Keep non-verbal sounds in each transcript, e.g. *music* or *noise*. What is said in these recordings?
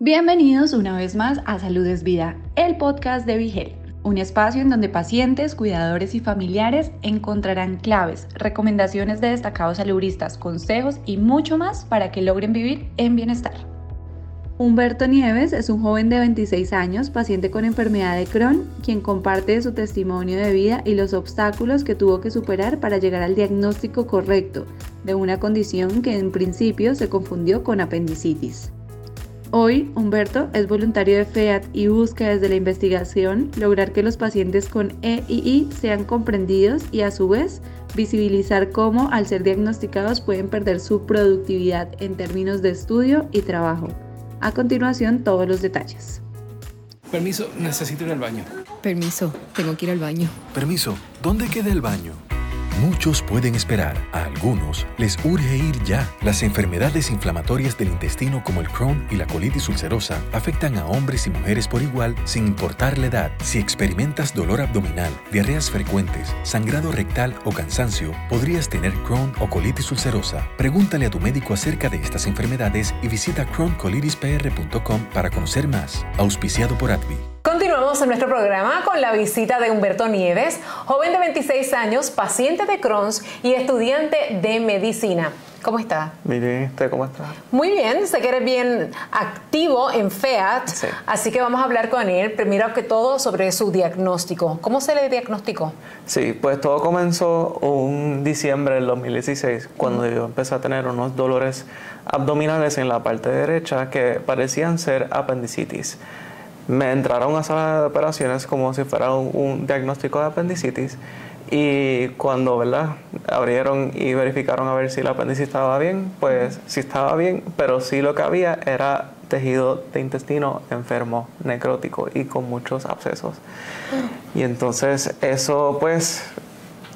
Bienvenidos una vez más a Salud es Vida, el podcast de Vigel, un espacio en donde pacientes, cuidadores y familiares encontrarán claves, recomendaciones de destacados saludistas, consejos y mucho más para que logren vivir en bienestar. Humberto Nieves es un joven de 26 años, paciente con enfermedad de Crohn, quien comparte su testimonio de vida y los obstáculos que tuvo que superar para llegar al diagnóstico correcto de una condición que en principio se confundió con apendicitis. Hoy, Humberto es voluntario de FEAT y busca desde la investigación lograr que los pacientes con EII sean comprendidos y a su vez visibilizar cómo al ser diagnosticados pueden perder su productividad en términos de estudio y trabajo. A continuación, todos los detalles. Permiso, necesito ir al baño. Permiso, tengo que ir al baño. Permiso, ¿dónde queda el baño? Muchos pueden esperar, a algunos les urge ir ya. Las enfermedades inflamatorias del intestino como el Crohn y la colitis ulcerosa afectan a hombres y mujeres por igual sin importar la edad. Si experimentas dolor abdominal, diarreas frecuentes, sangrado rectal o cansancio, podrías tener Crohn o colitis ulcerosa. Pregúntale a tu médico acerca de estas enfermedades y visita crohncolitis.pr.com para conocer más. Auspiciado por ADVI. Continuamos en nuestro programa con la visita de Humberto Nieves, joven de 26 años, paciente de Crohn's y estudiante de medicina. ¿Cómo está? Muy bien, ¿usted cómo está? Muy bien, sé que eres bien activo en FEAT, Sí. así que vamos a hablar con él, primero que todo sobre su diagnóstico. ¿Cómo se le diagnosticó? Sí, pues todo comenzó un diciembre del 2016, cuando yo empecé a tener unos dolores abdominales en la parte derecha que parecían ser apendicitis. Me entraron a sala de operaciones como si fuera un, un diagnóstico de apendicitis y cuando ¿verdad? abrieron y verificaron a ver si la apéndice estaba bien, pues sí estaba bien, pero sí lo que había era tejido de intestino enfermo, necrótico y con muchos abscesos. Y entonces eso pues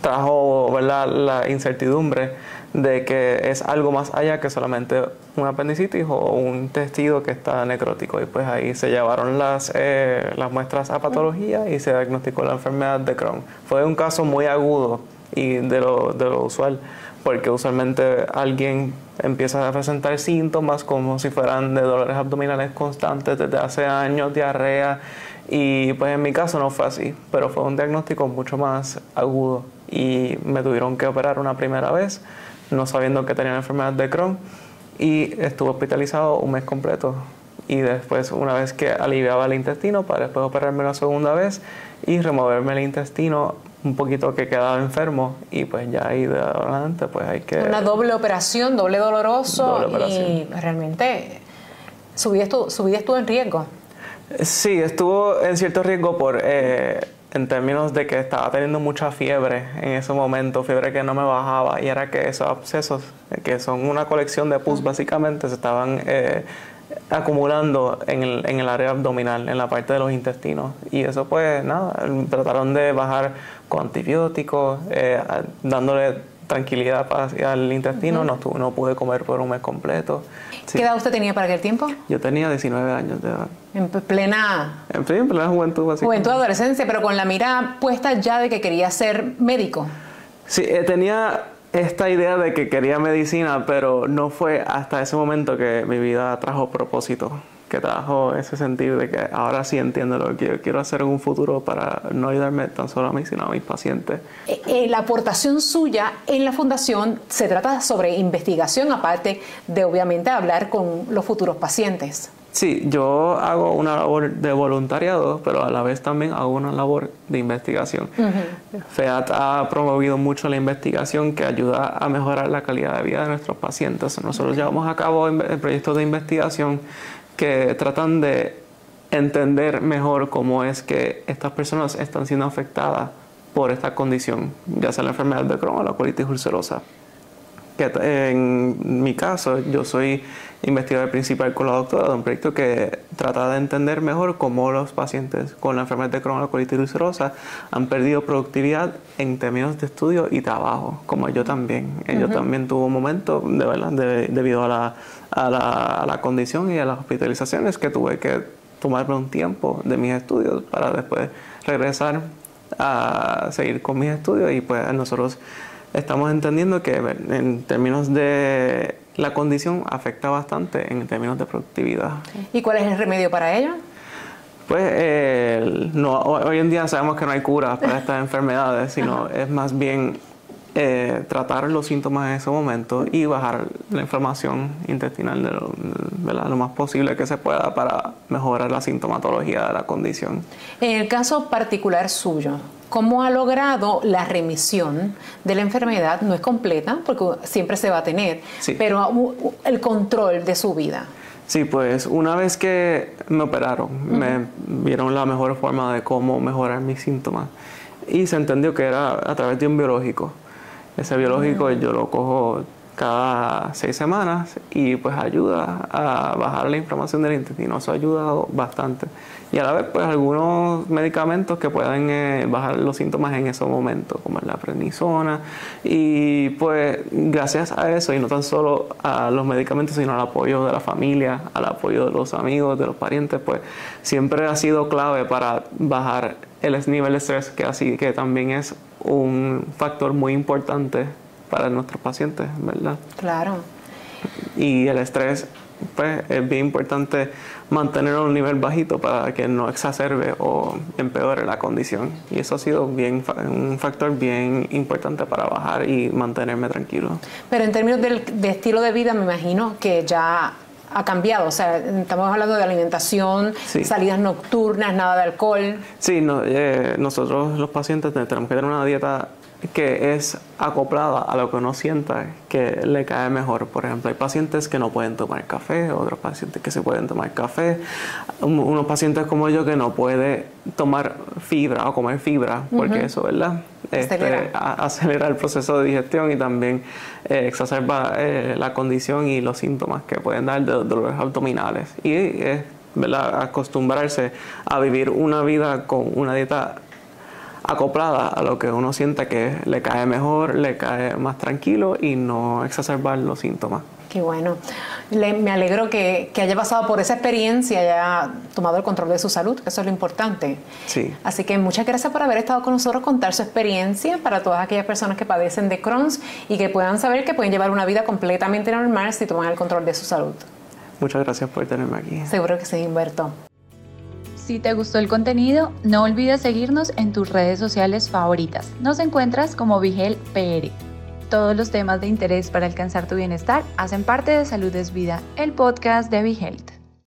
trajo ¿verdad? la incertidumbre de que es algo más allá que solamente un apendicitis o un tejido que está necrótico. Y pues ahí se llevaron las, eh, las muestras a patología y se diagnosticó la enfermedad de Crohn. Fue un caso muy agudo y de lo, de lo usual, porque usualmente alguien empieza a presentar síntomas como si fueran de dolores abdominales constantes desde hace años, diarrea, y pues en mi caso no fue así, pero fue un diagnóstico mucho más agudo y me tuvieron que operar una primera vez, no sabiendo que tenía la enfermedad de Crohn, y estuve hospitalizado un mes completo. Y después, una vez que aliviaba el intestino, para después operarme la segunda vez y removerme el intestino un poquito que quedaba enfermo y pues ya ahí de adelante pues hay que... Una doble operación, doble doloroso Doble operación. y realmente su vida, estuvo, su vida estuvo en riesgo. Sí, estuvo en cierto riesgo por, eh, en términos de que estaba teniendo mucha fiebre en ese momento, fiebre que no me bajaba, y era que esos abscesos, que son una colección de pus básicamente, se estaban eh, acumulando en el, en el área abdominal, en la parte de los intestinos. Y eso pues nada, trataron de bajar con antibióticos, eh, dándole tranquilidad hacia el intestino, no, tu- no pude comer por un mes completo. Sí. ¿Qué edad usted tenía para aquel tiempo? Yo tenía 19 años de edad. En plena En plena juventud básicamente. juventud, adolescencia, pero con la mira puesta ya de que quería ser médico. Sí, eh, tenía esta idea de que quería medicina, pero no fue hasta ese momento que mi vida trajo propósito, que trajo ese sentido de que ahora sí entiendo lo que quiero, quiero hacer en un futuro para no ayudarme tan solo a mí, sino a mis pacientes. Eh, eh, la aportación suya en la fundación se trata sobre investigación, aparte de obviamente hablar con los futuros pacientes. Sí, yo hago una labor de voluntariado, pero a la vez también hago una labor de investigación. FEAT ha promovido mucho la investigación que ayuda a mejorar la calidad de vida de nuestros pacientes. Nosotros llevamos a cabo proyectos de investigación que tratan de entender mejor cómo es que estas personas están siendo afectadas por esta condición, ya sea la enfermedad de Crohn o la colitis ulcerosa que en mi caso yo soy investigador principal con la doctora de un proyecto que trata de entender mejor cómo los pacientes con la enfermedad de Crohn colitis ulcerosa han perdido productividad en términos de estudio y trabajo, como yo también. Eh, Yo también tuve un momento, de verdad, de- debido a la, a, la, a la condición y a las hospitalizaciones que tuve que tomarme un tiempo de mis estudios para después regresar a seguir con mis estudios y pues nosotros estamos entendiendo que en términos de la condición afecta bastante en términos de productividad. ¿Y cuál es el remedio para ello? Pues eh, no, hoy en día sabemos que no hay cura para estas *laughs* enfermedades, sino es más bien eh, tratar los síntomas en ese momento y bajar la inflamación intestinal de lo, lo, más posible que se pueda para mejorar la sintomatología de la condición. En el caso particular suyo, ¿cómo ha logrado la remisión de la enfermedad? No es completa, porque siempre se va a tener, pero el control de su vida. Sí, pues una vez que me operaron, me vieron la mejor forma de cómo mejorar mis síntomas y se entendió que era a través de un biológico. Ese biológico yo lo cojo cada seis semanas y pues ayuda a bajar la inflamación del intestino. Eso ha ayudado bastante. Y a la vez pues algunos medicamentos que pueden eh, bajar los síntomas en esos momentos, como la prednisona. Y pues gracias a eso, y no tan solo a los medicamentos, sino al apoyo de la familia, al apoyo de los amigos, de los parientes, pues siempre ha sido clave para bajar el nivel de estrés, que, así, que también es un factor muy importante para nuestros pacientes, ¿verdad? Claro. Y el estrés, pues es bien importante mantenerlo a un nivel bajito para que no exacerbe o empeore la condición. Y eso ha sido bien, un factor bien importante para bajar y mantenerme tranquilo. Pero en términos de estilo de vida, me imagino que ya ha cambiado? O sea, estamos hablando de alimentación, salidas nocturnas, nada de alcohol. Sí, no, eh, nosotros los pacientes tenemos que tener una dieta que es acoplada a lo que uno sienta que le cae mejor. Por ejemplo, hay pacientes que no pueden tomar café, otros pacientes que se pueden tomar café, unos pacientes como yo que no puede tomar fibra o comer fibra, porque eso, ¿verdad? Este, acelera. el proceso de digestión y también eh, exacerba eh, la condición y los síntomas que pueden dar de dolores abdominales. Y es, ¿verdad? Acostumbrarse a vivir una vida con una dieta acoplada a lo que uno siente que le cae mejor, le cae más tranquilo y no exacerbar los síntomas. Qué bueno. me alegro que, haya pasado por esa experiencia y haya tomado el control de su salud, eso es lo importante. Sí. Así que muchas gracias por haber estado con nosotros, contar su experiencia para todas aquellas personas que padecen de Crohn's y que puedan saber que pueden llevar una vida completamente normal si toman el control de su salud. Muchas gracias por tenerme aquí. Seguro que sí, Humberto. Si te gustó el contenido, no olvides seguirnos en tus redes sociales favoritas. Nos encuentras como Vigel PR. Todos los temas de interés para alcanzar tu bienestar hacen parte de Salud es Vida, el podcast de Vigelte.